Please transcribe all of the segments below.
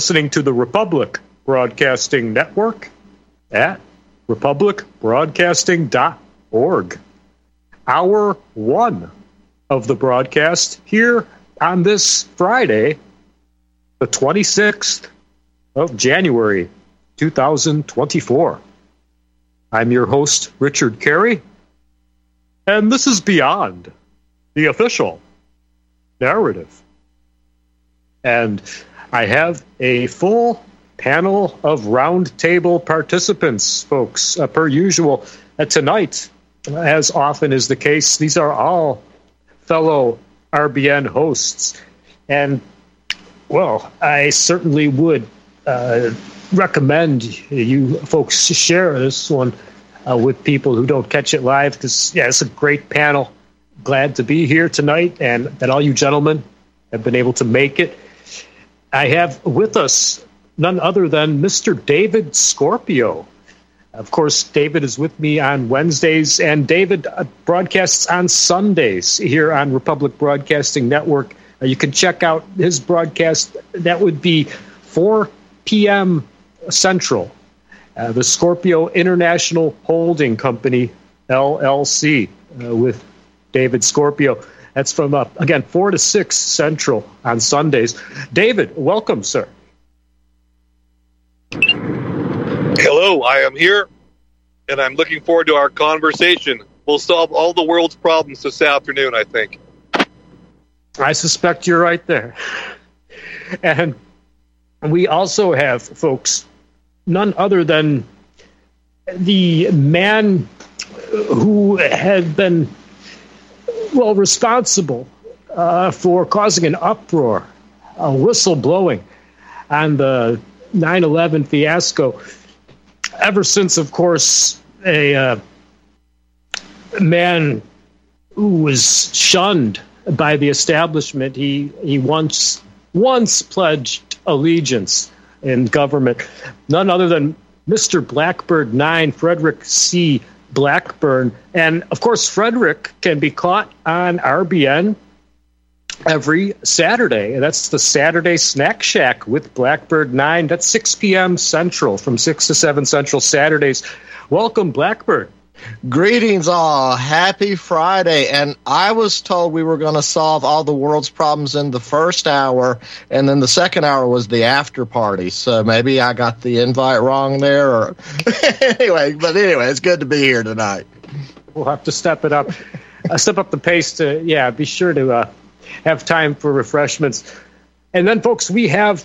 listening to the Republic Broadcasting Network at republicbroadcasting.org. Hour one of the broadcast here on this Friday, the 26th of January, 2024. I'm your host, Richard Kary, and this is Beyond the Official Narrative. And I have a full panel of roundtable participants, folks, uh, per usual. Uh, tonight, as often is the case, these are all fellow RBN hosts. And, well, I certainly would uh, recommend you folks share this one uh, with people who don't catch it live because, yeah, it's a great panel. Glad to be here tonight and that all you gentlemen have been able to make it. I have with us none other than Mr. David Scorpio. Of course, David is with me on Wednesdays, and David uh, broadcasts on Sundays here on Republic Broadcasting Network. Uh, you can check out his broadcast. That would be 4 p.m. Central, uh, the Scorpio International Holding Company, LLC, uh, with David Scorpio. That's from, uh, again, 4 to 6 Central on Sundays. David, welcome, sir. Hello, I am here, and I'm looking forward to our conversation. We'll solve all the world's problems this afternoon, I think. I suspect you're right there. And we also have, folks, none other than the man who had been, well, responsible uh, for causing an uproar, a whistle blowing on the 9 11 fiasco. Ever since, of course, a uh, man who was shunned by the establishment, he, he once once pledged allegiance in government, none other than Mr. Blackbird 9, Frederick C. Blackburn. And of course, Frederick can be caught on RBN every Saturday. That's the Saturday Snack Shack with Blackbird 9. That's 6 p.m. Central, from 6 to 7 Central Saturdays. Welcome, Blackbird. Greetings, all. Happy Friday. And I was told we were going to solve all the world's problems in the first hour, and then the second hour was the after party. So maybe I got the invite wrong there. Or anyway, but anyway, it's good to be here tonight. We'll have to step it up, uh, step up the pace to, yeah, be sure to uh, have time for refreshments. And then, folks, we have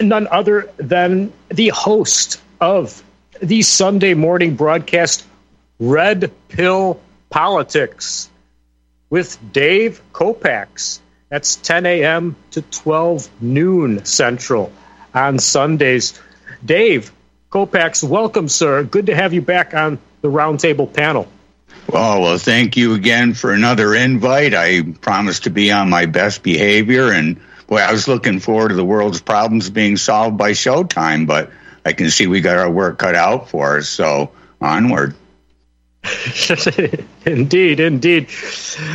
none other than the host of the Sunday morning broadcast Red Pill Politics with Dave Kopacz. That's 10 a.m. to 12 noon Central on Sundays. Dave Kopacz, welcome, sir. Good to have you back on the roundtable panel. Well, well, thank you again for another invite. I promise to be on my best behavior, and boy, I was looking forward to the world's problems being solved by Showtime, but I can see we got our work cut out for us. So onward. indeed, indeed.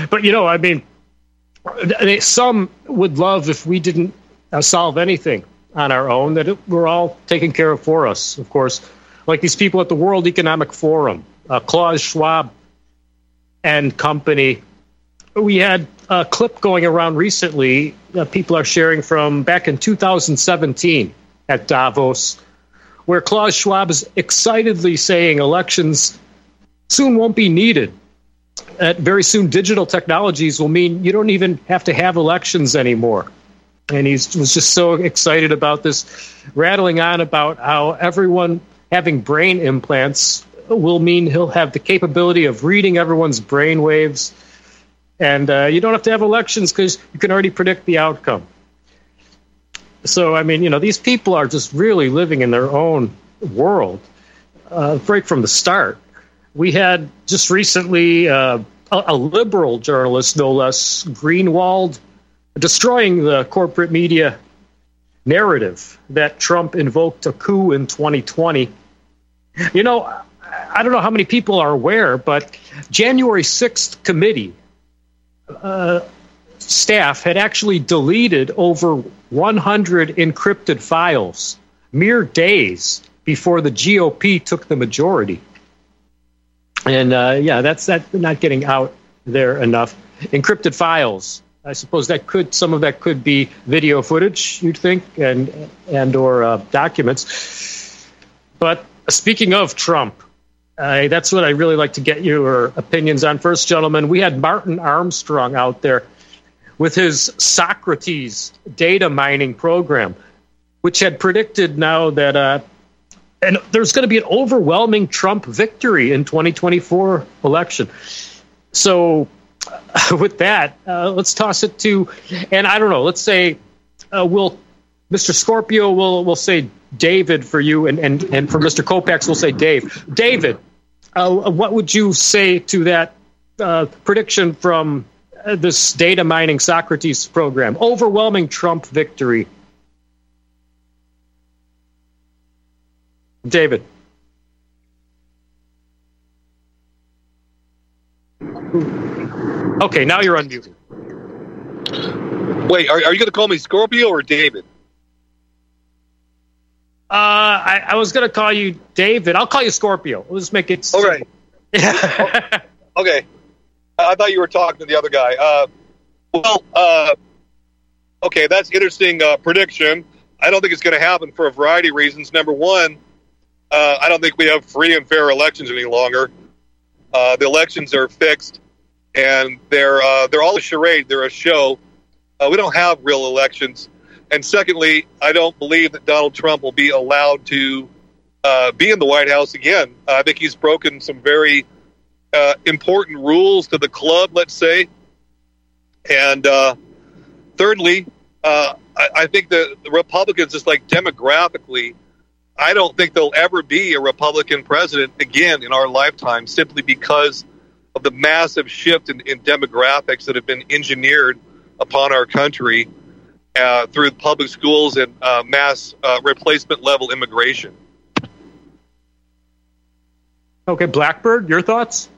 But you know, I mean, some would love if we didn't uh, solve anything on our own, that it, we're all taken care of for us, of course. Like these people at the World Economic Forum, uh, Klaus Schwab and company. We had a clip going around recently that people are sharing from back in 2017 at Davos, where Klaus Schwab is excitedly saying elections soon won't be needed. That very soon, digital technologies will mean you don't even have to have elections anymore. And he was just so excited about this, rattling on about how everyone having brain implants will mean he'll have the capability of reading everyone's brain waves. And uh, you don't have to have elections because you can already predict the outcome. So, I mean, you know, these people are just really living in their own world uh, right from the start we had just recently uh, a, liberal journalist, no less, Greenwald, destroying the corporate media narrative that Trump invoked a coup in 2020. You know, I don't know how many people are aware, but January 6th committee uh, staff had actually deleted over 100 encrypted files mere days before the GOP took the majority. And uh, yeah, that's that not getting out there enough. Encrypted files. I suppose that could some of that could be video footage. You'd think, and and or uh, documents. But speaking of Trump, that's what I really like to get your opinions on. First, gentlemen, we had Martin Armstrong out there with his Socrates data mining program, which had predicted now that uh, and there's going to be an overwhelming Trump victory in 2024 election. So, with that, uh, let's toss it to, and I don't know. Let's say, uh, we'll, Mr. Scorpio will will say David for you, and and and for Mr. Kopacz, we'll say Dave. David, uh, what would you say to that uh, prediction from uh, this data mining Socrates program? Overwhelming Trump victory. David. Okay, now you're unmuted. Wait, are, are you going to call me Scorpio or David? Uh, I, I was going to call you David. I'll call you Scorpio. We'll just make it. All right. okay. I thought you were talking to the other guy. Uh, well, uh, okay, that's interesting uh, prediction. I don't think it's going to happen for a variety of reasons. Number one, uh, I don't think we have free and fair elections any longer. Uh, the elections are fixed, and they're uh, they're all a charade. They're a show. Uh, we don't have real elections. And secondly, I don't believe that Donald Trump will be allowed to uh, be in the White House again. I think he's broken some very uh, important rules to the club, let's say. And thirdly, I, I, think the, the Republicans, just like demographically, I don't think there'll ever be a Republican president again in our lifetime simply because of the massive shift in, in demographics that have been engineered upon our country uh, through public schools and uh, mass uh, replacement level immigration. Okay, Blackbird, your thoughts?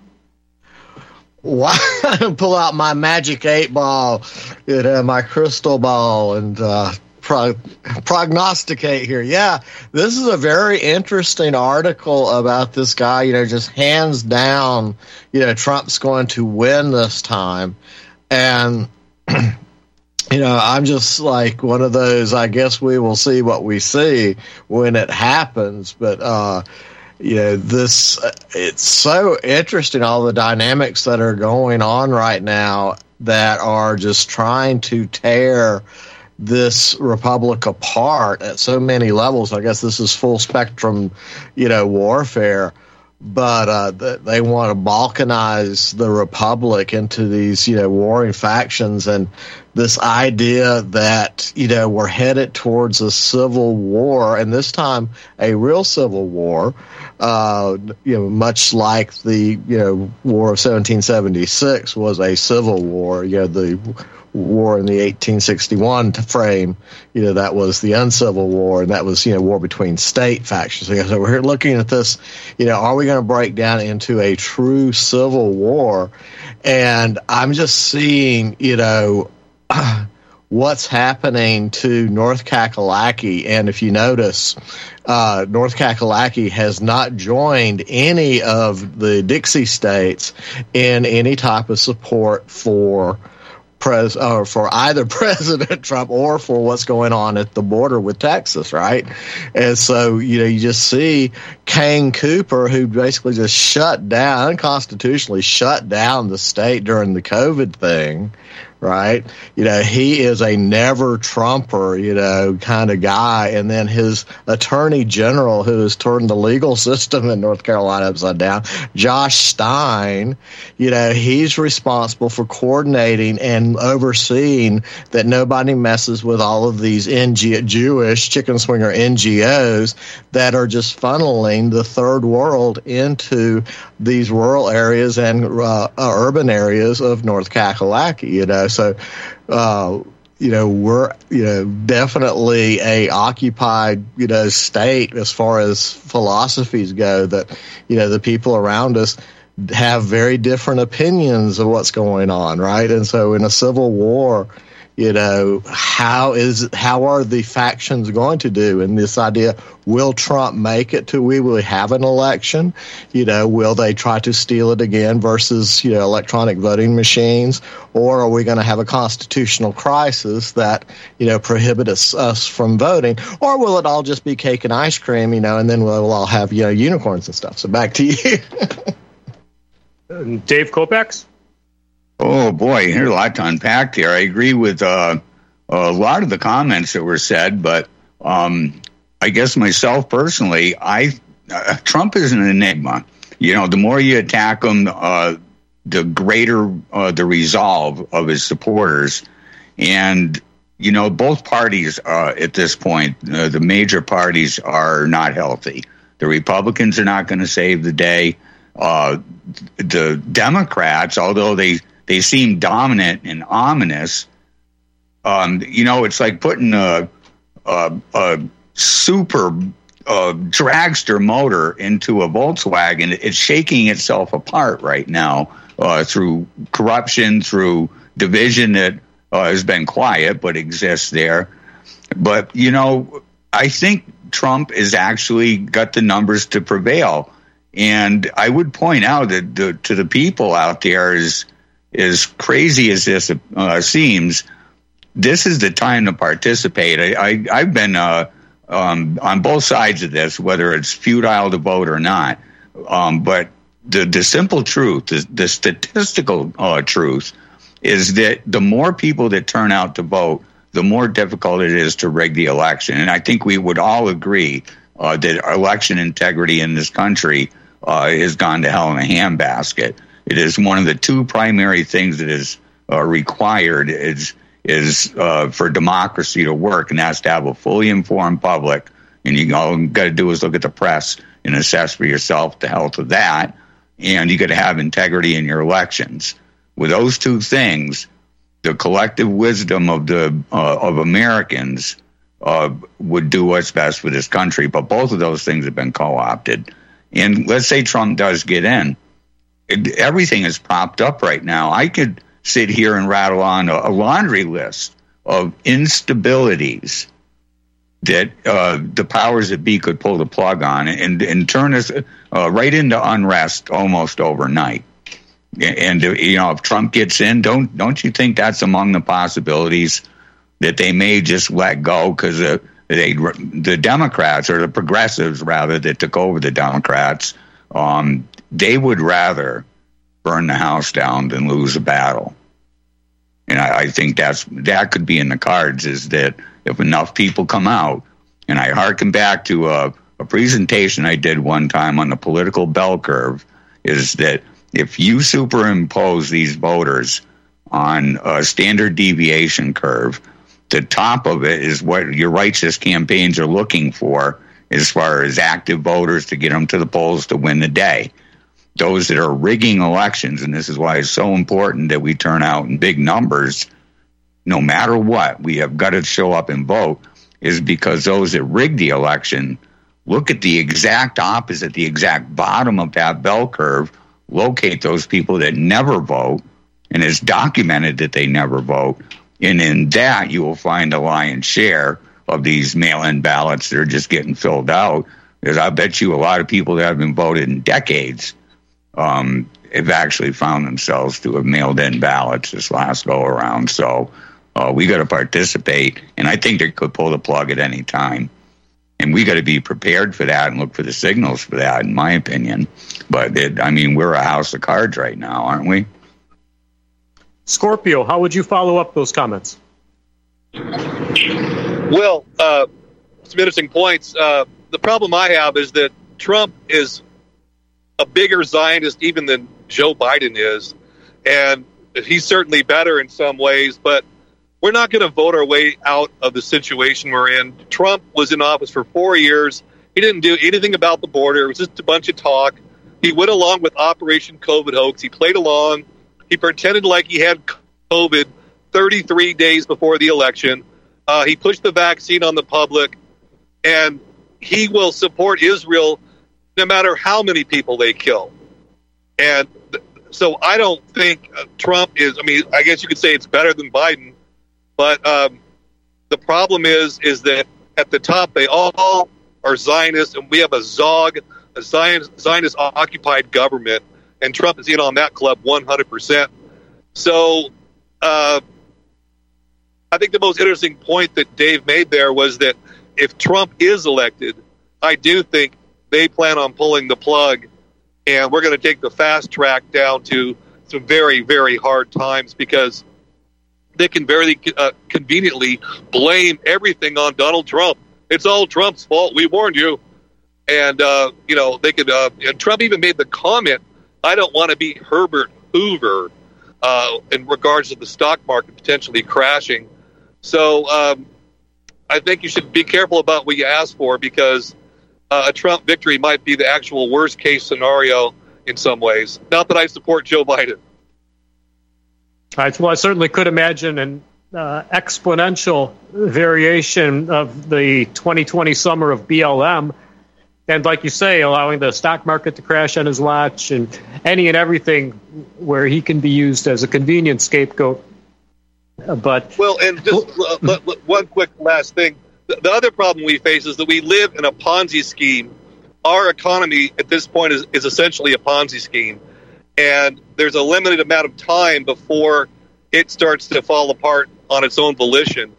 Why I pull out my magic eight ball, you know, my crystal ball, and uh, pro- prognosticate here. Yeah, this is a very interesting article about this guy. You know, just hands down, you know, Trump's going to win this time, and. you know, I'm just like one of those. I guess we will see what we see when it happens. But uh, you know, this it's so interesting all the dynamics that are going on right now that are just trying to tear this republic apart at so many levels. I guess this is full spectrum, you know, warfare. But uh, they want to balkanize the republic into these, you know, warring factions, and this idea that you know we're headed towards a civil war, and this time a real civil war. Uh, you know, much like the you know War of 1776 was a civil war. You know, the war in the 1861 frame, you know, that was the uncivil war, and that was, you know, war between state factions. So we're looking at this, you know, are we going to break down into a true civil war? And I'm just seeing, you know, what's happening to North Kakalaki. And if you notice, uh, North Kakalaki has not joined any of the Dixie states in any type of support for pres or for either President Trump or for what's going on at the border with Texas, right? And so you know you just see Kane Cooper, who basically just shut down unconstitutionally shut down the state during the COVID thing, right? You know, he is a never Trumper, you know, kind of guy. And then his attorney general, who has turned the legal system in North Carolina upside down, Josh Stein, you know, he's responsible for coordinating and overseeing that nobody messes with all of these Jewish chicken swinger NGOs that are just funneling the third world into these rural areas and uh, uh, urban areas of North Kakalaki, you know. So, uh, you know we're you know definitely a occupied you know state as far as philosophies go that you know the people around us have very different opinions of what's going on right? And so in a civil war you know how is how are the factions going to do? And this idea will trump make it to we will have an election? You know will they try to steal it again versus you know electronic voting machines? Or are we going to have a constitutional crisis that you know prohibits us from voting? Or will it all just be cake and ice cream you know and then we'll all have you know unicorns and stuff? So back to you. Dave Kopacz Oh boy, here's a lot to unpack here. I agree with uh, a lot of the comments that were said, but um, I guess myself personally, I uh, Trump is an enigma. You know, the more you attack him, uh, the greater uh, the resolve of his supporters, and you know, both parties uh, at this point, uh, the major parties are not healthy. The Republicans are not going to save the day. the Democrats, although they they seem dominant and ominous. Um, you know, it's like putting a, a, a super uh, dragster motor into a Volkswagen. It's shaking itself apart right now uh, through corruption, through division that uh, has been quiet but exists there. But, you know, I think Trump has actually got the numbers to prevail. And I would point out that the, to the people out there is as crazy as this uh, seems, this is the time to participate. I, I, have been uh, um, on both sides of this, whether it's futile to vote or not. Um, but the, the simple truth, the, the statistical uh, truth, is that the more people that turn out to vote, the more difficult it is to rig the election. And I think we would all agree uh, that election integrity in this country uh, has gone to hell in a handbasket. It is one of the two primary things that is uh, required is is uh, for democracy to work, and that's to have a fully informed public. And you all got to do is look at the press and assess for yourself the health of that, and you got to have integrity in your elections. With those two things, the collective wisdom of the uh, of Americans uh, would do what's best for this country. But both of those things have been co-opted. And let's say Trump does get in everything is propped up right now. I could sit here and rattle on a, laundry list of instabilities that uh, the powers that be could pull the plug on and, and turn us uh, right into unrest almost overnight. And uh, you know, if Trump gets in, don't don't you think that's among the possibilities that they may just let go because uh, they the Democrats or the progressives rather that took over the Democrats um, they would rather burn the house down than lose a battle. And I, I, think that's that could be in the cards is that if enough people come out, and I harken back to a, a presentation I did one time on the political bell curve, is that if you superimpose these voters on a standard deviation curve, the top of it is what your righteous campaigns are looking for as far as active voters to get them to the polls to win the day. Those that are rigging elections, and this is why it's so important that we turn out in big numbers, no matter what, we have got to show up and vote, is because those that rig the election look at the exact opposite, the exact bottom of that bell curve, locate those people that never vote, and it's documented that they never vote. And in that, you will find a lion's share of these mail-in ballots that are just getting filled out. Because I bet you a lot of people that haven't voted in decades um, have actually found themselves to have mailed in ballots this last go around. So uh, we got to participate, and I think they could pull the plug at any time. And we got to be prepared for that and look for the signals for that, in my opinion. But it, I mean, we're a house of cards right now, aren't we? Scorpio, how would you follow up those comments? Well, uh, some interesting points. Uh, the problem I have is that Trump is a bigger Zionist even than Joe Biden is, and he's certainly better in some ways. But we're not going to vote our way out of the situation we're in. Trump was in office for four years. He didn't do anything about the border. It was just a bunch of talk. He went along with Operation COVID hoax. He played along. He pretended like he had COVID 33 days before the election. Uh, he pushed the vaccine on the public, and he will support Israel no matter how many people they kill. And so I don't think uh, Trump is. I mean, I guess you could say it's better than Biden, but um, the problem is is that at the top they all are Zionists, and we have a Zog, a Zionist, Zionist occupied government, and Trump is in on that club 100 percent. So. Uh, I think the most interesting point that Dave made there was that if Trump is elected, I do think they plan on pulling the plug, and we're going to take the fast track down to some very, very hard times because they can very uh, conveniently blame everything on Donald Trump. It's all Trump's fault. We warned you. And, uh, you know, they could, uh, and Trump even made the comment, I don't want to be Herbert Hoover uh, in regards to the stock market potentially crashing. So um, I think you should be careful about what you ask for because uh, a Trump victory might be the actual worst case scenario in some ways. Not that I support Joe Biden. Right, well, I certainly could imagine an uh, exponential variation of the 2020 summer of BLM. And like you say, allowing the stock market to crash on his watch and any and everything where he can be used as a convenient scapegoat. But well, and just uh, one quick last thing: the, the other problem we face is that we live in a Ponzi scheme. Our economy at this point is, is essentially a Ponzi scheme, and there's a limited amount of time before it starts to fall apart on its own volition.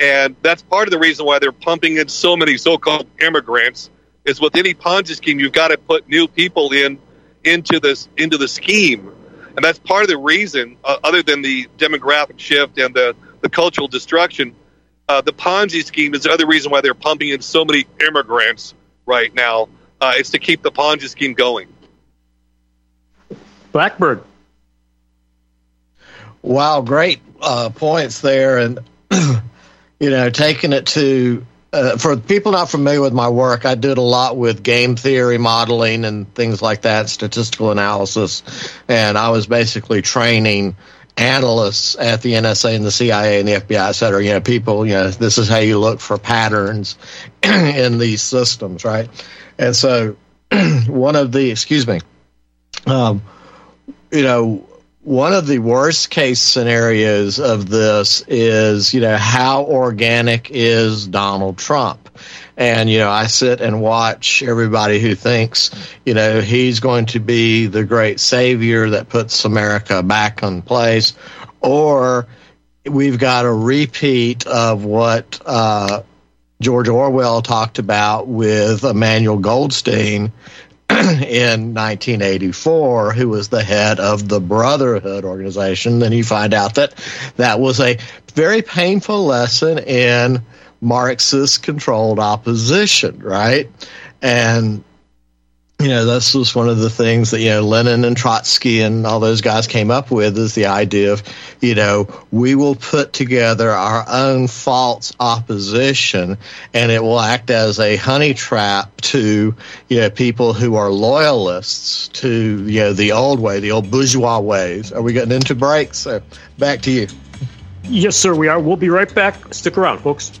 And that's part of the reason why they're pumping in so many so-called immigrants. Is with any Ponzi scheme, you've got to put new people in into this into the scheme and that's part of the reason, uh, other than the demographic shift and the, the cultural destruction, uh, the Ponzi scheme is the other reason why they're pumping in so many immigrants right now. Uh, it's to keep the Ponzi scheme going. Blackbird. Wow, great uh, points there. And, you know, taking it to uh, for people not familiar with my work, I did a lot with game theory modeling and things like that, statistical analysis, and I was basically training analysts at the NSA and the CIA and the FBI, et cetera. You know, people, you know, this is how you look for patterns in these systems, right? And so, one of the, excuse me, um, you know, one of the worst case scenarios of this is, you know, how organic is Donald Trump? And, you know, I sit and watch everybody who thinks, you know, he's going to be the great savior that puts America back on place, or we've got a repeat of what uh, George Orwell talked about with Emmanuel Goldstein in 1984 who was the head of the Brotherhood organization. Then you find out that that was a very painful lesson in Marxist controlled opposition, right? And you know, this was one of the things that, you know, Lenin and Trotsky and all those guys came up with is the idea of, you know, we will put together our own false opposition and it will act as a honey trap to, you know, people who are loyalists to, you know, the old way, the old bourgeois ways. Are we getting into breaks? So back to you. Yes, sir, we are. We'll be right back. Stick around, folks.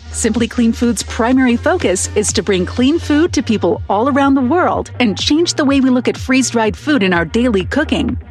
Simply Clean Foods' primary focus is to bring clean food to people all around the world and change the way we look at freeze dried food in our daily cooking.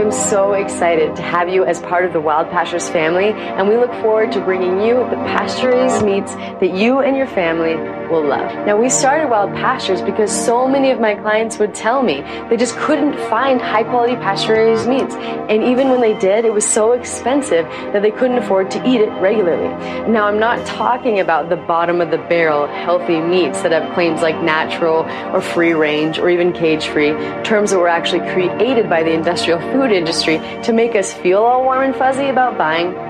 I'm so excited to have you as part of the Wild Pastures family, and we look forward to bringing you the pasture raised meats that you and your family will love. Now, we started Wild Pastures because so many of my clients would tell me they just couldn't find high quality pasture raised meats. And even when they did, it was so expensive that they couldn't afford to eat it regularly. Now, I'm not talking about the bottom of the barrel healthy meats that have claims like natural or free range or even cage free, terms that were actually created by the industrial food industry to make us feel all warm and fuzzy about buying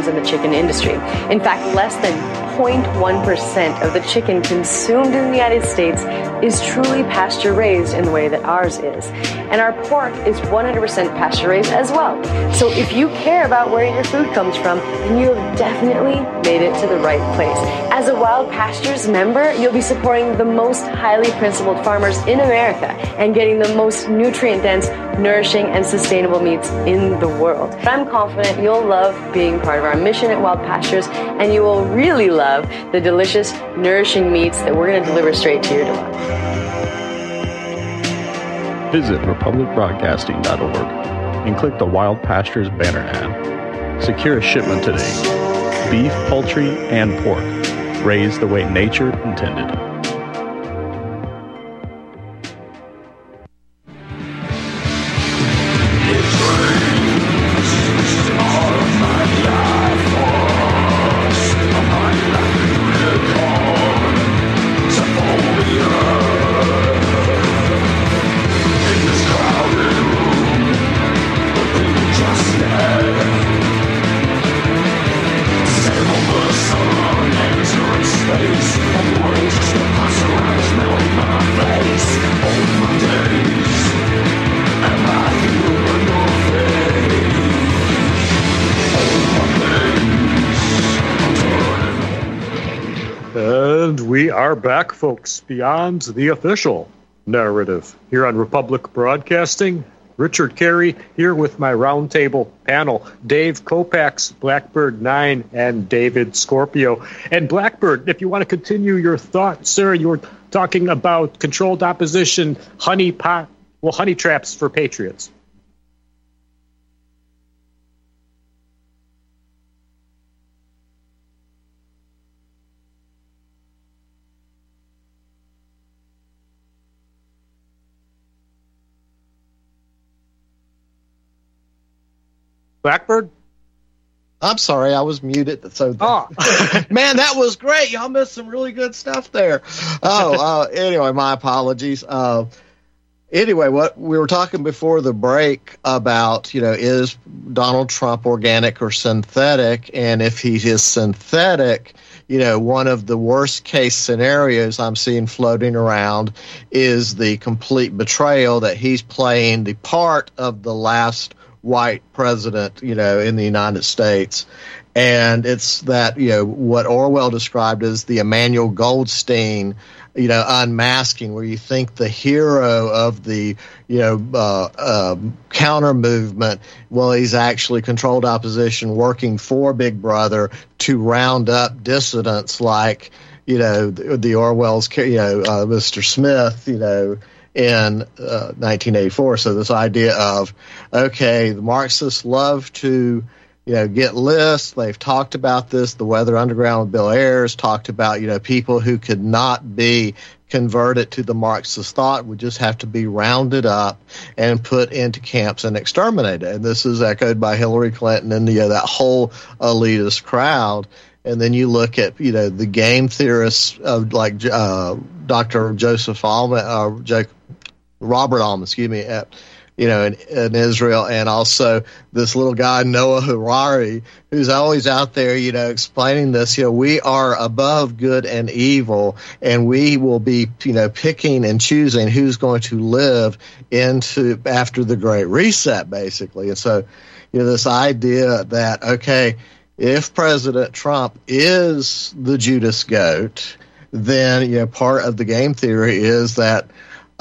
in the chicken industry. In fact, less than 0.1% of the chicken consumed in the United States is truly pasture raised in the way that ours is. And our pork is 100% pasture raised as well. So if you care about where your food comes from, then you have definitely made it to the right place. As a Wild Pastures member, you'll be supporting the most highly principled farmers in America and getting the most nutrient dense, nourishing, and sustainable meats in the world. I'm confident you'll love being part of our mission at Wild Pastures and you will really love love the delicious, nourishing meats that we're going to deliver straight to your door. Visit republicbroadcasting.org and click the Wild Pastures banner ad. Secure a shipment today. Beef, poultry, and pork, raised the way nature intended. Back, folks, beyond the official narrative here on Republic Broadcasting. Richard Kary here with my roundtable panel Dave Kopacz, Blackbird 9, and David Scorpio. And Blackbird, if you want to continue your thought, sir, you were talking about controlled opposition, honey pot, well, honey traps for patriots. Blackbird? I'm sorry, I was muted. So, oh. man, that was great. Y'all missed some really good stuff there. Oh, uh, anyway, my apologies. Uh, anyway, what we were talking before the break about, you know, is Donald Trump organic or synthetic? And if he is synthetic, you know, one of the worst case scenarios I'm seeing floating around is the complete betrayal that he's playing the part of the last white president, you know, in the United States. And it's that, you know, what Orwell described as the Emmanuel Goldstein, you know, unmasking, where you think the hero of the, you know, uh, uh, counter movement, well, he's actually controlled opposition working for Big Brother to round up dissidents like, you know, the, the Orwell's, you know, uh, Mr. Smith, you know, in uh, 1984. So this idea of okay, the Marxists love to you know get lists. They've talked about this. The Weather Underground with Bill Ayers talked about you know people who could not be converted to the Marxist thought would just have to be rounded up and put into camps and exterminated. And this is echoed by Hillary Clinton and you know, that whole elitist crowd. And then you look at you know the game theorists of like uh, Dr. Joseph Allman, uh, Robert Alm, excuse me, at you know, in, in, Israel, and also this little guy Noah Harari, who's always out there, you know, explaining this. You know, we are above good and evil, and we will be, you know, picking and choosing who's going to live into after the Great Reset, basically. And so, you know, this idea that okay, if President Trump is the Judas goat, then you know, part of the game theory is that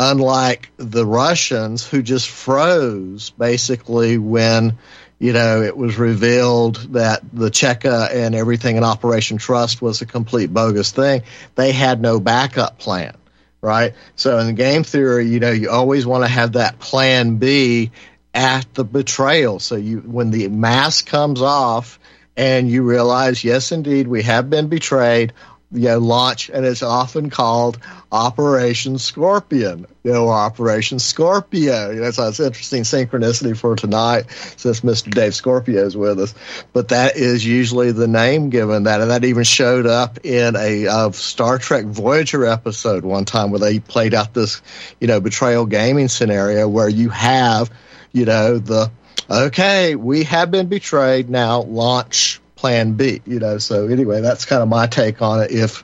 unlike the Russians who just froze basically when you know it was revealed that the Cheka and everything in Operation Trust was a complete bogus thing. They had no backup plan, right? So in game theory, you know, you always want to have that plan B at the betrayal. So you when the mask comes off and you realize, yes, indeed, we have been betrayed know, launch, and it's often called Operation Scorpion, you know, Operation Scorpio. You know, so it's interesting synchronicity for tonight since Mr. Dave Scorpio is with us. But that is usually the name given that, and that even showed up in a Star Trek Voyager episode one time where they played out this, you know, betrayal gaming scenario where you have, you know, the okay, we have been betrayed. Now launch plan B, you know. So anyway, that's kind of my take on it. If,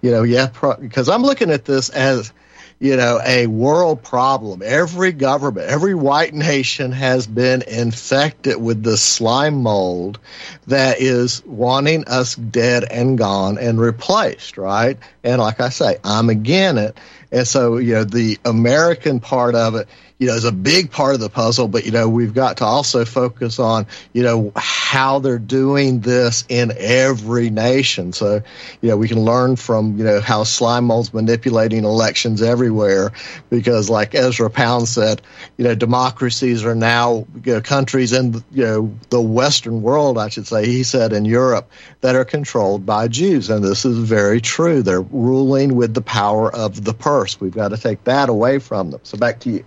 you know, yeah, because I'm looking at this as, you know, a world problem. Every government, every white nation has been infected with this slime mold that is wanting us dead and gone and replaced, right? And like I say, I'm again it. And so, you know, the American part of it you know, is a big part of the puzzle. But you know, we've got to also focus on you know how they're doing this in every nation. So you know, we can learn from you know how slime mold's manipulating elections everywhere. Because like Ezra Pound said, you know, democracies are now you know, countries in you know the Western world, I should say. He said in Europe that are controlled by Jews, and this is very true. They're ruling with the power of the purse. We've got to take that away from them. So back to you.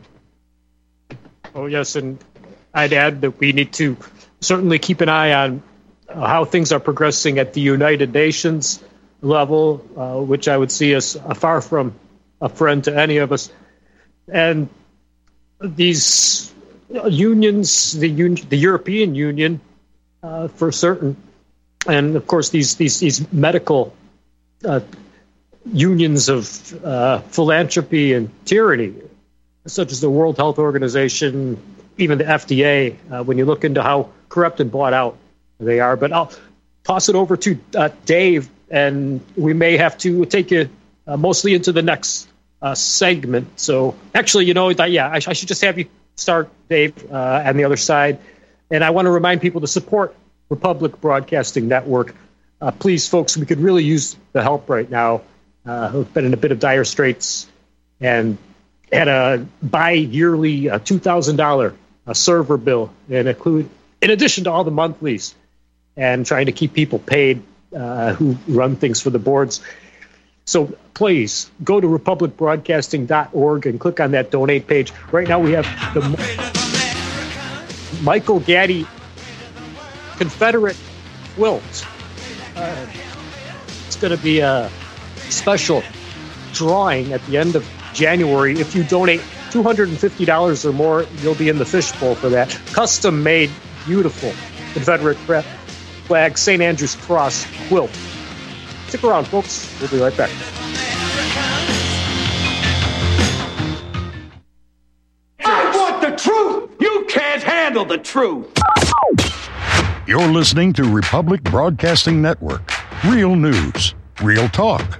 Oh, yes, and I'd add that we need to certainly keep an eye on uh, how things are progressing at the United Nations level, uh, which I would see as far from a friend to any of us. And these unions, the, un- the European Union, uh, for certain, and of course these these these medical uh, unions of uh, philanthropy and tyranny such as the World Health Organization, even the FDA, uh, when you look into how corrupt and bought out they are. But I'll toss it over to uh, Dave, and we may have to take you uh, mostly into the next uh, segment. So, actually, you know, yeah, I, I, should just have you start, Dave, uh, on the other side. And I want to remind people to support Republic Broadcasting Network. Uh, please, folks, we could really use the help right now. We've been in a bit of dire straits, and had a bi-yearly uh, $2,000 a server bill and include in addition to all the monthlies and trying to keep people paid uh, who run things for the boards. So please go to republicbroadcasting.org and click on that donate page. Right now we have the Michael Gaddy Confederate quilt. Uh, it's going to be a special drawing at the end of January. If you donate $250 or more, you'll be in the fishbowl for that. Custom made, beautiful Confederate flag St. Andrew's Cross quilt. Stick around, folks. We'll be right back. I want the truth! You can't handle the truth! You're listening to Republic Broadcasting Network. Real news, real talk,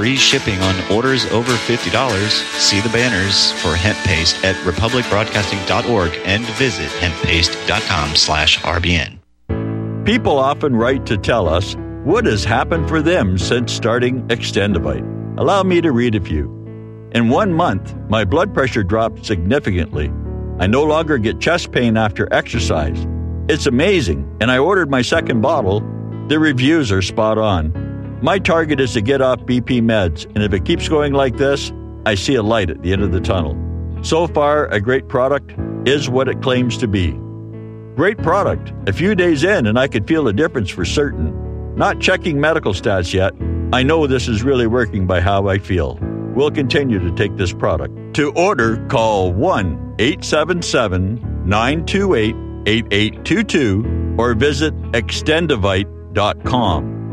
Free shipping on orders over $50. See the banners for hemp paste at republicbroadcasting.org and visit hemppaste.com slash RBN. People often write to tell us what has happened for them since starting Extendovite. Allow me to read a few. In one month, my blood pressure dropped significantly. I no longer get chest pain after exercise. It's amazing, and I ordered my second bottle. The reviews are spot on. My target is to get off BP meds, and if it keeps going like this, I see a light at the end of the tunnel. So far, a great product is what it claims to be. Great product. A few days in, and I could feel a difference for certain. Not checking medical stats yet. I know this is really working by how I feel. We'll continue to take this product. To order, call 1 877 928 8822 or visit extendovite.com.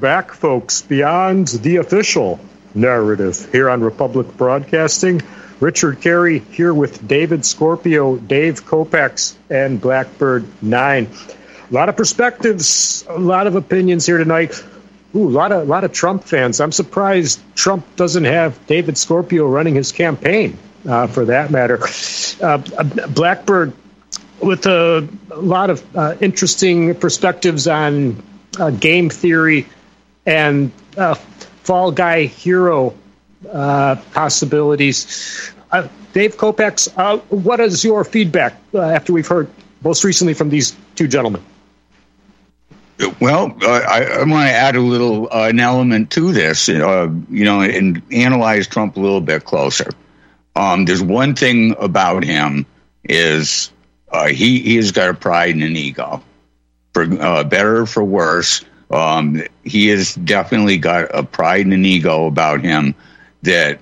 back, folks, beyond the official narrative here on Republic Broadcasting. Richard Kary here with David Scorpio, Dave Kopacz, and Blackbird 9. A lot of perspectives, a lot of opinions here tonight. Ooh, a lot of, a lot of Trump fans. I'm surprised Trump doesn't have David Scorpio running his campaign, uh, for that matter. Uh, Blackbird, with a, a lot of uh, interesting perspectives on uh, game theory and uh, fall guy hero uh, possibilities. Uh, Dave Kopacz, uh, what is your feedback uh, after we've heard most recently from these two gentlemen? Well, I, I want to add a little uh, an element to this, uh, you know, and analyze Trump a little bit closer. Um, there's one thing about him is he he has got a pride and an ego, for better or for worse. Um, he has definitely got a pride and an ego about him that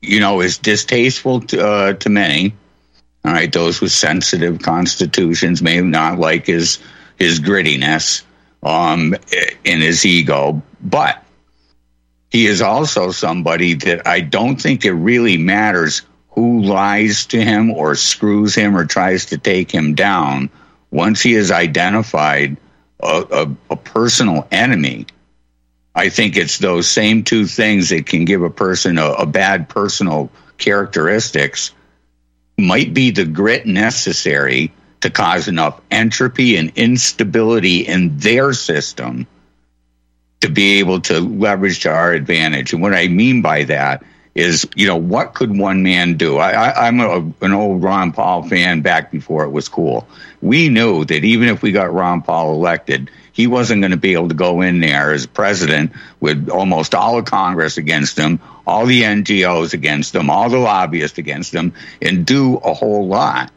you know is distasteful to, uh, to many. All right, those with sensitive constitutions may not like his his grittiness um, in his ego, but he is also somebody that I don't think it really matters who lies to him or screws him or tries to take him down. Once he is identified a, a, a personal enemy, I think it's those same two things that can give a person a, a bad personal characteristics might be the grit necessary to cause enough entropy and instability in their system to be able to leverage to our advantage. And what I mean by that is, you know, what could one man do? I, I, I'm a, an old Ron Paul fan back before it was cool. We knew that even if we got Ron Paul elected, he wasn't going to be able to go in there as president with almost all of Congress against him, all the NGOs against him, all the lobbyists against him, and do a whole lot.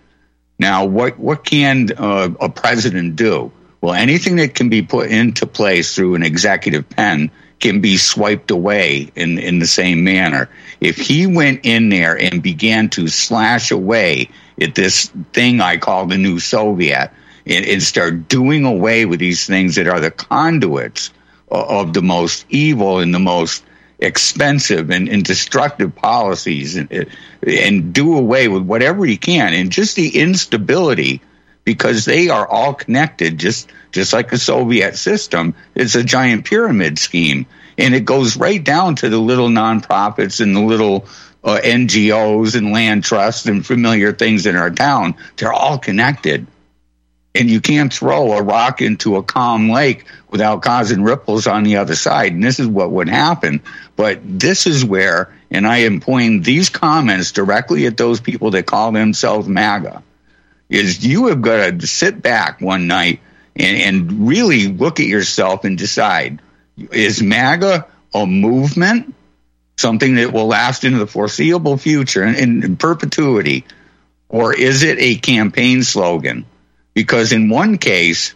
Now, what what can uh, a president do? Well, anything that can be put into place through an executive pen can be swiped away in, in the same manner. If he went in there and began to slash away at this thing I call the new Soviet and, and start doing away with these things that are the conduits of, of the most evil and the most expensive and, and destructive policies and, and do away with whatever he can and just the instability because they are all connected just just like the Soviet system it's a giant pyramid scheme and it goes right down to the little nonprofits and the little uh, NGOs and land trusts and familiar things in our town they're all connected and you can't throw a rock into a calm lake without causing ripples on the other side. And this is what would happen. But this is where, and I am pointing these comments directly at those people that call themselves MAGA, is you have got to sit back one night and, and really look at yourself and decide is MAGA a movement, something that will last into the foreseeable future and in perpetuity, or is it a campaign slogan? because in one case,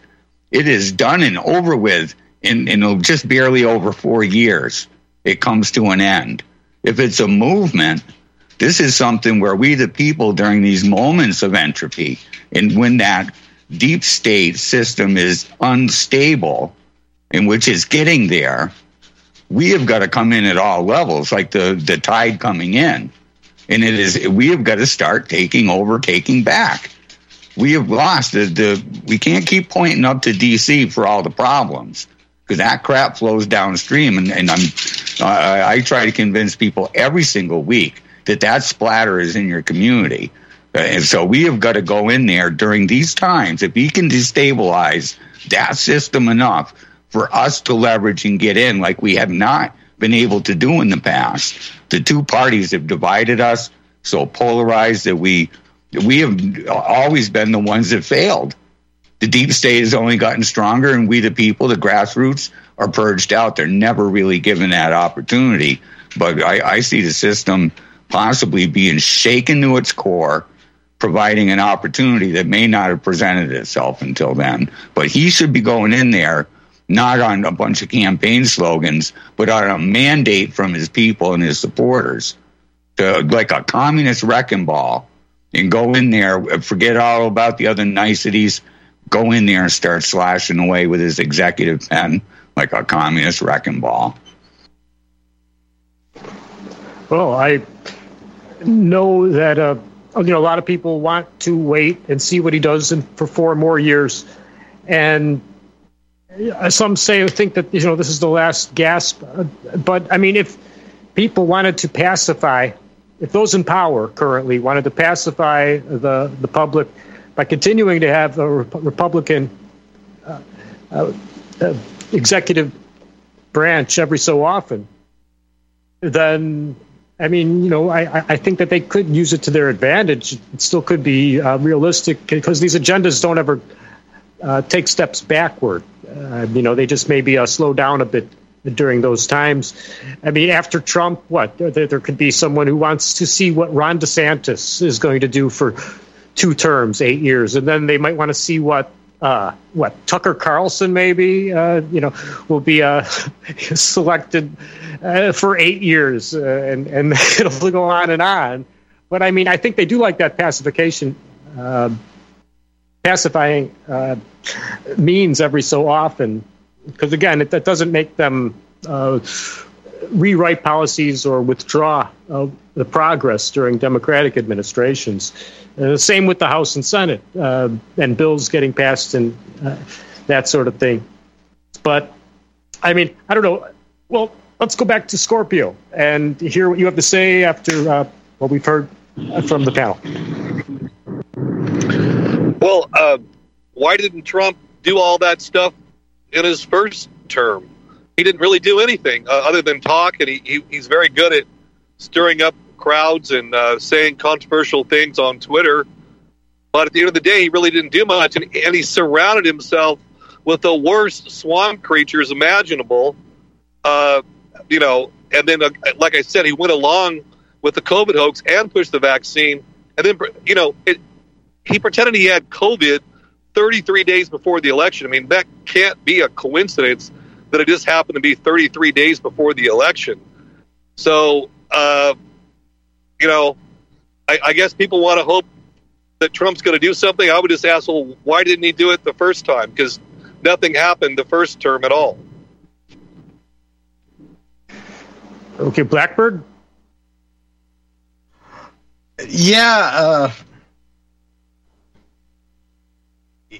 it is done and over with in, in just barely over four years. It comes to an end. If it's a movement, this is something where we, the people, during these moments of entropy, and when that deep state system is unstable, in which is getting there, we have got to come in at all levels, like the, the tide coming in. And it is, we have got to start taking over, taking back. We have lost the, the we can't keep pointing up to DC for all the problems because that crap flows downstream. And, and I'm uh, I try to convince people every single week that that splatter is in your community and so we have got to go in there during these times if we can destabilize that system enough for us to leverage and get in like we have not been able to do in the past the two parties have divided us so polarized that we we have always been the ones that failed. The deep state has only gotten stronger, and we, the people, the grassroots, are purged out. They're never really given that opportunity. But I, I see the system possibly being shaken to its core, providing an opportunity that may not have presented itself until then. But he should be going in there not on a bunch of campaign slogans, but on a mandate from his people and his supporters to like a communist wrecking ball and go in there, forget all about the other niceties, go in there and start slashing away with his executive pen like a communist wrecking ball. Well, I know that uh, you know a lot of people want to wait and see what he does in, for four more years, and uh, some say think that you know this is the last gasp. Uh, but I mean, if people wanted to pacify if those in power currently wanted to pacify the, the public by continuing to have a Republican uh, uh, executive branch every so often, then I mean, you know, I, I think that they could use it to their advantage. It still could be uh, realistic because these agendas don't ever uh, take steps backward. Uh, you know, they just maybe slow down a bit during those times. I mean, after Trump, what there, there, could be someone who wants to see what Ron DeSantis is going to do for two terms, eight years, and then they might want to see what uh, what Tucker Carlson maybe uh, you know will be uh, selected uh, for eight years, uh, and and it'll go on and on. But I mean, I think they do like that pacification. Uh, pacifying means every so often because again, it, that doesn't make them uh, rewrite policies or withdraw uh, the progress during Democratic administrations. Uh, same with the House and Senate uh, and bills getting passed and uh, that sort of thing. But I mean, I don't know. Well, let's go back to Scorpio and hear what you have to say after uh, what we've heard from the panel. Well, why didn't Trump do all that stuff in his first term. He didn't really do anything uh, other than talk, and he, he, he's very good at stirring up crowds and uh, saying controversial things on Twitter. But at the end of the day, he really didn't do much, and, and he surrounded himself with the worst swamp creatures imaginable. Uh, you know, and then, uh, like I said, he went along with the COVID hoax and pushed the vaccine. And then, you know, it, he pretended he had COVID 33 days before the election. I mean, that can't be a coincidence that it just happened to be 33 days before the election. So, uh, you know, I, I guess people want to hope that Trump's going to do something. I would just ask, well, why didn't he do it the first time? Because nothing happened the first term at all. Okay, Blackbird. Yeah, uh,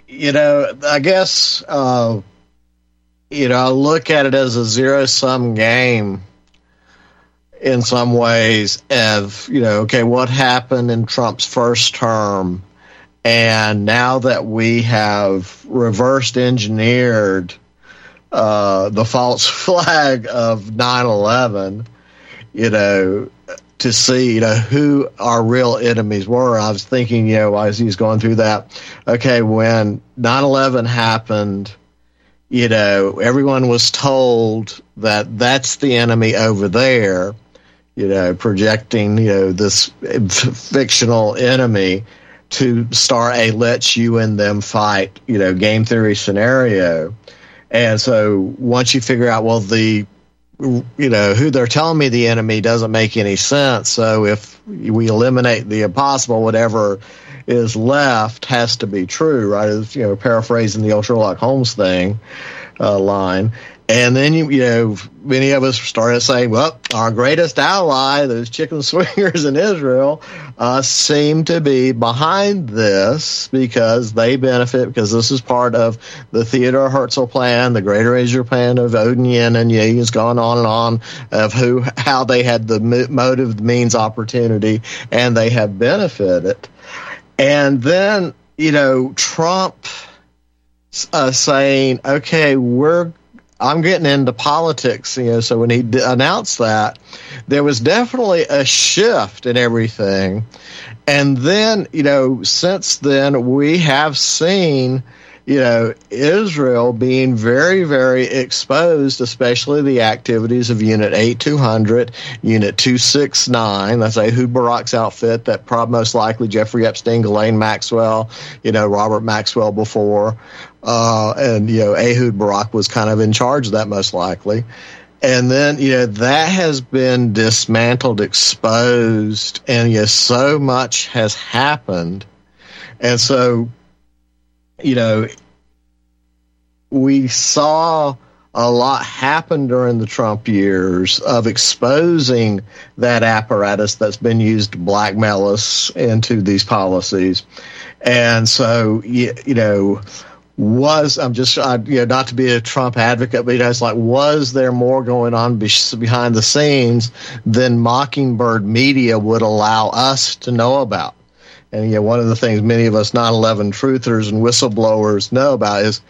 you know, I guess uh, you know, I look at it as a zero sum game in some ways. Of you know, okay, what happened in Trump's first term, and now that we have reversed engineered uh, the false flag of 9-11, you know, to see, you know, who our real enemies were. I was thinking, you know, as he was going through that, okay, when 9-11 happened, you know, everyone was told that that's the enemy over there, you know, projecting, you know, this fictional enemy to start a let's you and them fight, you know, game theory scenario. And so once you figure out, well, the you know who they're telling me the enemy doesn't make any sense. So if we eliminate the impossible, whatever is left has to be true, right? As, you know, paraphrasing the old Sherlock Holmes thing uh, line. And then you, you know, many of us started saying, "Well, our greatest ally, those chicken swingers in Israel, uh, seem to be behind this because they benefit because this is part of the Theodore Herzl plan, the Greater Israel plan of Odin Yin and Yi has gone on and on of who how they had the motive, means, opportunity, and they have benefited. And then you know Trump uh, saying, "Okay, we're." I'm getting into politics, you know. So when he d- announced that, there was definitely a shift in everything, and then you know, since then we have seen you know, Israel being very, very exposed, especially the activities of Unit 8200, Unit 269, that's Ehud Barak's outfit that probably most likely Jeffrey Epstein, Ghislaine Maxwell, you know, Robert Maxwell before, uh, and, you know, Ehud Barak was kind of in charge of that most likely. And then, you know, that has been dismantled, exposed, and yes, so much has happened. And so, you know, we saw a lot happen during the Trump years of exposing that apparatus that's been used to blackmail us into these policies. And so, you, you know, was I'm just I, you know not to be a Trump advocate, but you know, it's like was there more going on be- behind the scenes than Mockingbird Media would allow us to know about? And you one of the things many of us 9/11 truthers and whistleblowers know about is,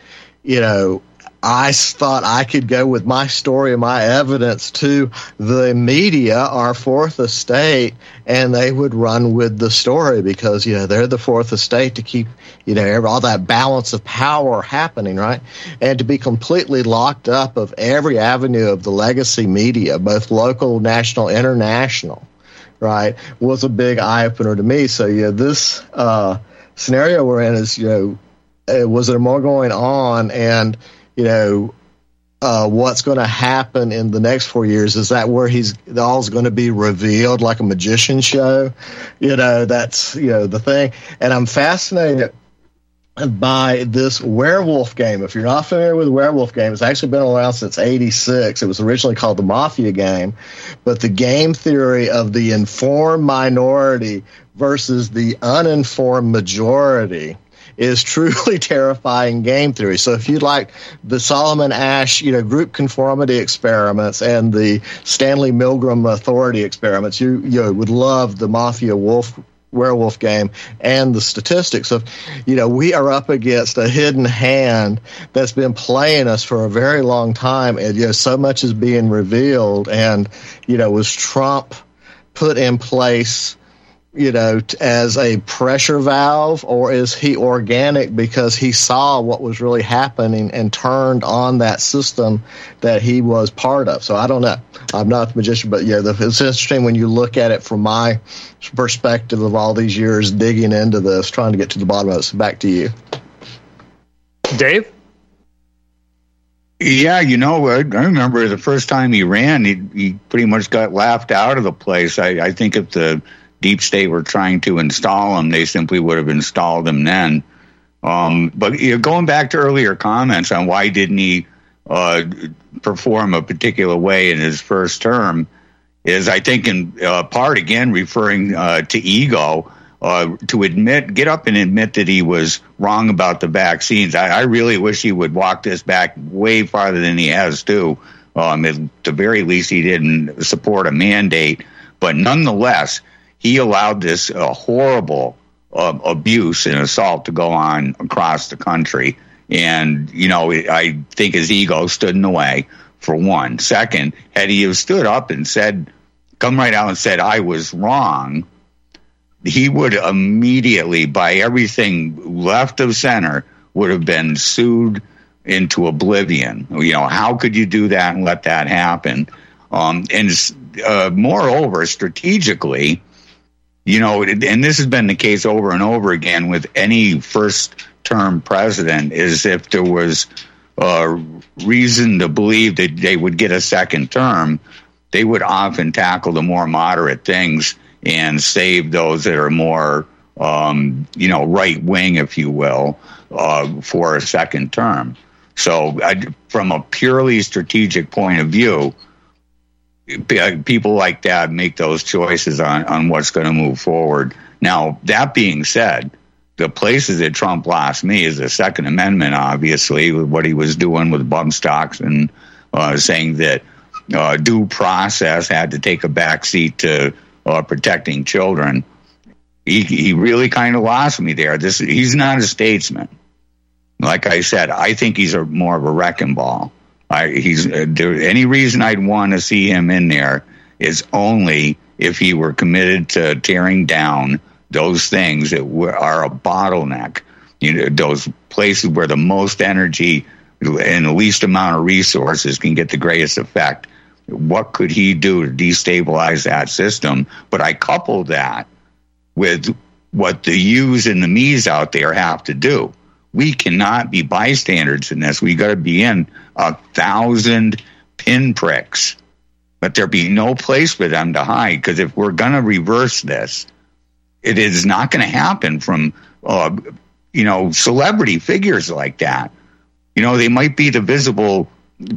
you know, I thought I could go with my story and my evidence to the media, our fourth estate, and they would run with the story because, you know, they're the fourth estate to keep, you know, all that balance of power happening, right? And to be completely locked up of every avenue of the legacy media, both local, national, international, right, was a big eye opener to me. So, yeah, this uh, scenario we're in is, you know, was there more going on? And, you know, uh, what's going to happen in the next four years? Is that where he's all's going to be revealed like a magician show? You know, that's you know the thing. And I'm fascinated by this werewolf game. If you're not familiar with werewolf game, it's actually been around since '86. It was originally called the Mafia game, but the game theory of the informed minority versus the uninformed majority is truly terrifying game theory. So if you like the Solomon Asch, you know, group conformity experiments and the Stanley Milgram authority experiments, you you would love the Mafia Wolf werewolf game and the statistics of you know we are up against a hidden hand that's been playing us for a very long time and you know so much is being revealed and you know was trump put in place you know, as a pressure valve, or is he organic because he saw what was really happening and turned on that system that he was part of? So I don't know. I'm not the magician, but yeah, the, it's interesting when you look at it from my perspective of all these years digging into this, trying to get to the bottom of it. So back to you. Dave? Yeah, you know, I, I remember the first time he ran, he, he pretty much got laughed out of the place. I, I think if the deep state were trying to install him, they simply would have installed him then. Um, but you know, going back to earlier comments on why didn't he uh, perform a particular way in his first term, is I think in uh, part again referring uh, to ego. Uh, to admit, get up and admit that he was wrong about the vaccines. I, I, really wish he would walk this back way farther than he has to. Um, at the very least, he didn't support a mandate, but nonetheless, he allowed this uh, horrible uh, abuse and assault to go on across the country. And you know, I think his ego stood in the way. For one, second, had he have stood up and said, come right out and said I was wrong he would immediately, by everything left of center, would have been sued into oblivion. You know, how could you do that and let that happen? Um, and uh, moreover, strategically, you know, and this has been the case over and over again with any first term president, is if there was uh, reason to believe that they would get a second term, they would often tackle the more moderate things and save those that are more, um, you know, right wing, if you will, uh, for a second term. So, I, from a purely strategic point of view, people like that make those choices on, on what's going to move forward. Now, that being said, the places that Trump lost me is the Second Amendment, obviously, with what he was doing with bump stocks and uh, saying that uh, due process had to take a backseat to uh, protecting children. He, he really kind of lost me there. This he's not a statesman. Like I said, I think he's a more of a wrecking ball. I, he's uh, there, any reason I'd want to see him in there is only if he were committed to tearing down those things that were, are a bottleneck. You know, those places where the most energy and the least amount of resources can get the greatest effect what could he do to destabilize that system? But I couple that with what the yous and the me's out there have to do. We cannot be bystanders in this. We got to be in a thousand pinpricks. But there be no place for them to hide because if we're going to reverse this, it is not going to happen from, uh, you know, celebrity figures like that. You know, they might be the visible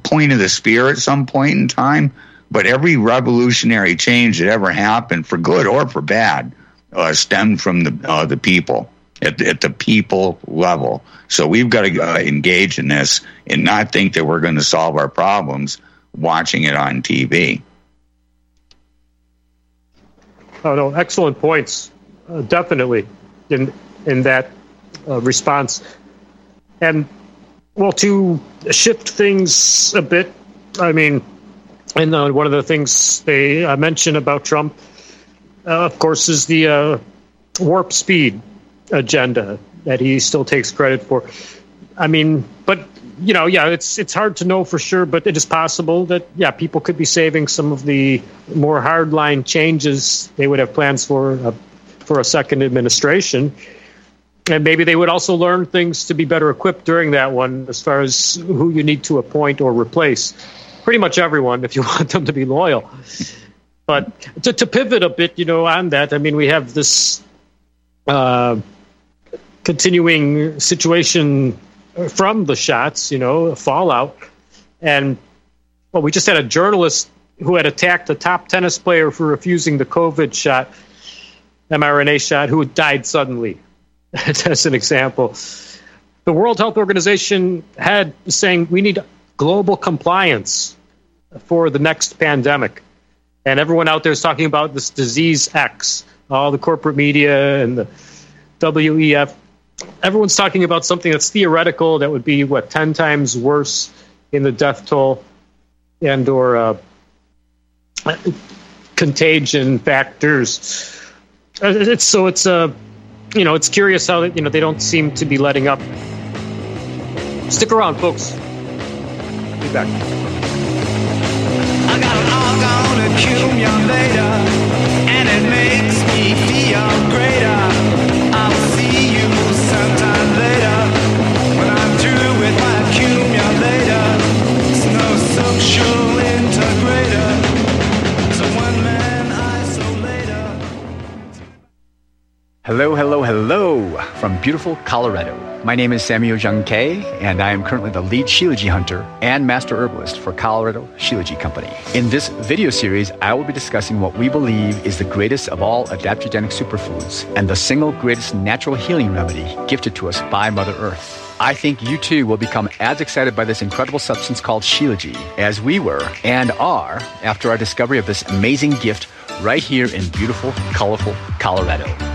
point of the spear at some point in time. But every revolutionary change that ever happened, for good or for bad, uh, stemmed from the uh, the people at the, at the people level. So we've got to uh, engage in this and not think that we're going to solve our problems watching it on TV. Oh no, excellent points. Uh, definitely in in that uh, response, and well, to shift things a bit, I mean, and uh, one of the things they uh, mention about Trump, uh, of course, is the warp speed agenda that he still takes credit for. I mean, but you know, yeah, it's it's hard to know for sure, but it is possible that yeah, people could be saving some of the more hardline changes they would have plans for uh, for a second administration and maybe they would also learn things to be better equipped during that one as far as who you need to appoint or replace. Pretty much everyone, if you want them to be loyal. But to, to pivot a bit, you know, on that, I mean, we have this uh, continuing situation from the shots, you know, fallout. And, well, we just had a journalist who had attacked a top tennis player for refusing the COVID shot, mRNA shot, who died suddenly as an example. The World Health Organization had saying we need global compliance for the next pandemic. And everyone out there is talking about this disease X, all the corporate media and the WEF. Everyone's talking about something that's theoretical that would be what 10 times worse in the death toll and or uh, contagion factors Uh, It's so it's uh, you know it's curious how you know they don't seem to be letting up. Stick around, folks. Be back. I got an accumulator, and it makes me feel greater. From beautiful Colorado. My name is Samuel Jung Kei, and I am currently the lead Shilajit hunter and master herbalist for Colorado Shilajit Company. In this video series, I will be discussing what we believe is the greatest of all adaptogenic superfoods and the single greatest natural healing remedy gifted to us by Mother Earth. I think you too will become as excited by this incredible substance called Shilajit as we were and are after our discovery of this amazing gift right here in beautiful, colorful Colorado.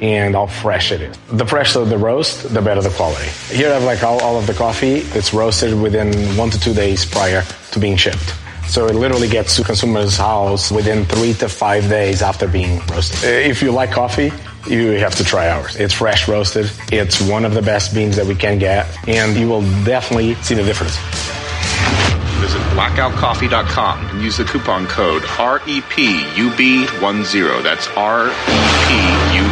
and how fresh it is. The fresher the roast, the better the quality. Here I have like all, all of the coffee. It's roasted within one to two days prior to being shipped. So it literally gets to consumer's house within three to five days after being roasted. Uh, if you like coffee, you have to try ours. It's fresh roasted. It's one of the best beans that we can get, and you will definitely see the difference. Visit blackoutcoffee.com and use the coupon code E REPUB10. That's E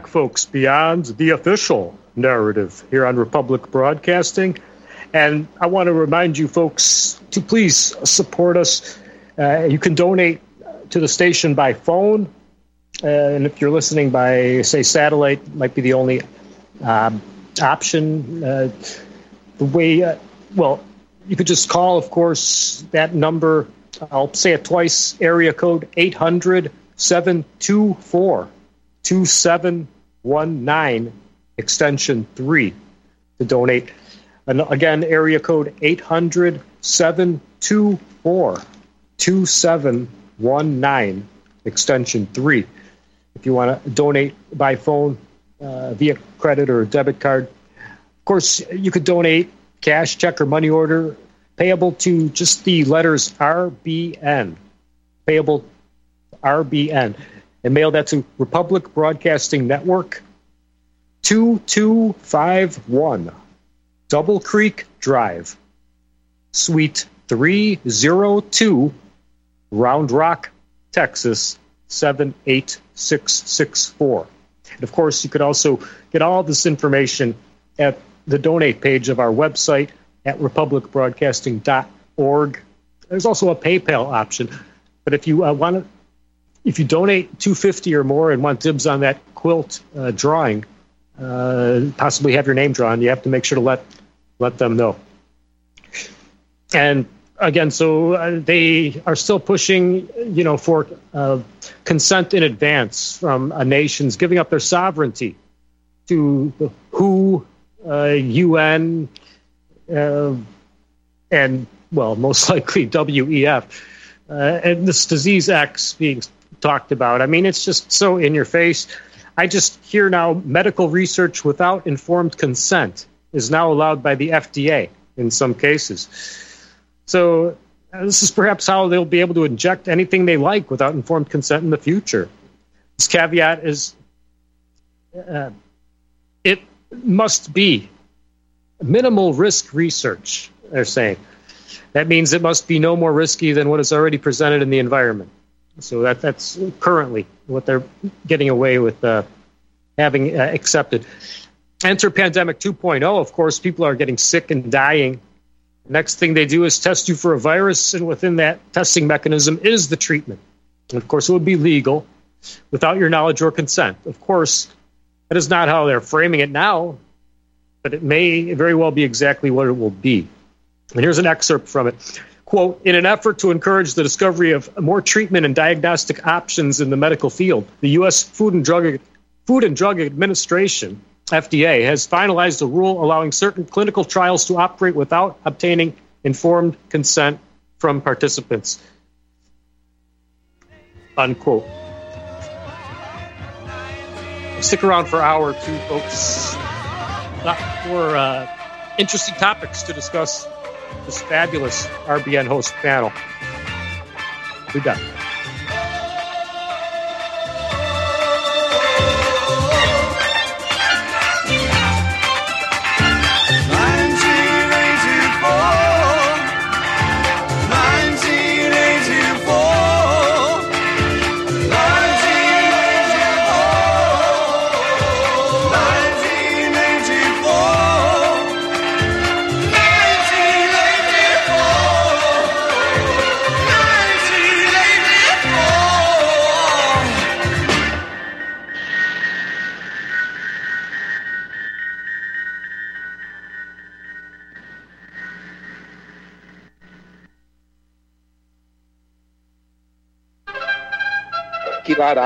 Back, folks, beyond the official narrative here on Republic Broadcasting. And I want to remind you, folks, to please support us. Uh, you can donate to the station by phone. Uh, and if you're listening by, say, satellite, might be the only um, option. Uh, the way, uh, well, you could just call, of course, that number. I'll say it twice area code 800 724 2719, extension 3, to donate. And again, area code 800 724 2719, extension 3. If you want to donate by phone, uh, via credit or debit card, of course, you could donate cash, check, or money order payable to just the letters RBN, payable RBN, and mail that to Republic Broadcasting Network, 2251 Double Creek Drive, Suite 302, Round Rock, Texas 78664. And of course, you could also get all this information at the donate page of our website at republicbroadcasting.org. There's also a PayPal option, but if you uh, want to, if you donate 250 or more and want dibs on that quilt uh, drawing, uh, possibly have your name drawn, you have to make sure to let let them know. And again, so uh, they are still pushing, you know, for uh, consent in advance from uh, nations giving up their sovereignty to the WHO, UN, uh, and well, most likely WEF, uh, and this disease X being talked about. I mean, it's just so in your face. I just hear now medical research without informed consent is now allowed by the FDA in some cases. So uh, this is perhaps how they'll be able to inject anything they like without informed consent in the future. This caveat is uh, it must be minimal risk research, they're saying. That means it must be no more risky than what is already presented in the environment. So that, that's currently what they're getting away with uh, having uh, accepted. Enter pandemic 2.0. Of course, people are getting sick and dying. Next thing they do is test you for a virus, and within that testing mechanism is the treatment. And of course, it would be legal without your knowledge or consent. Of course, that is not how they're framing it now, but it may very well be exactly what it will be. And here's an excerpt from it. Quote, in an effort to encourage the discovery of more treatment and diagnostic options in the medical field, the U.S. Food and Drug, Food and Drug Administration, FDA, has finalized a rule allowing certain clinical trials to operate without obtaining informed consent from participants. Unquote. Stick around for hour two, folks. For uh, interesting topics to discuss this fabulous RBN host panel. Be back.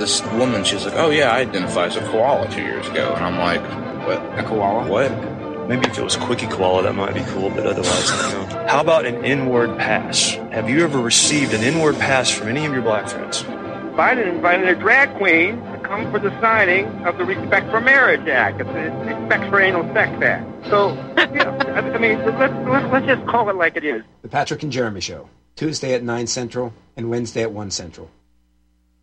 This woman, she's like, oh yeah, I identified as a koala two years ago. And I'm like, what? A koala? What? Maybe if it was Quickie Koala, that might be cool, but otherwise, I. How about an inward pass? Have you ever received an inward pass from any of your black friends? Biden invited a drag queen to come for the signing of the Respect for Marriage Act. It's the Respect for Anal Sex Act. So, you know, I I mean, let's, let's, let's just call it like it is. The Patrick and Jeremy Show, Tuesday at 9 Central and Wednesday at 1 Central.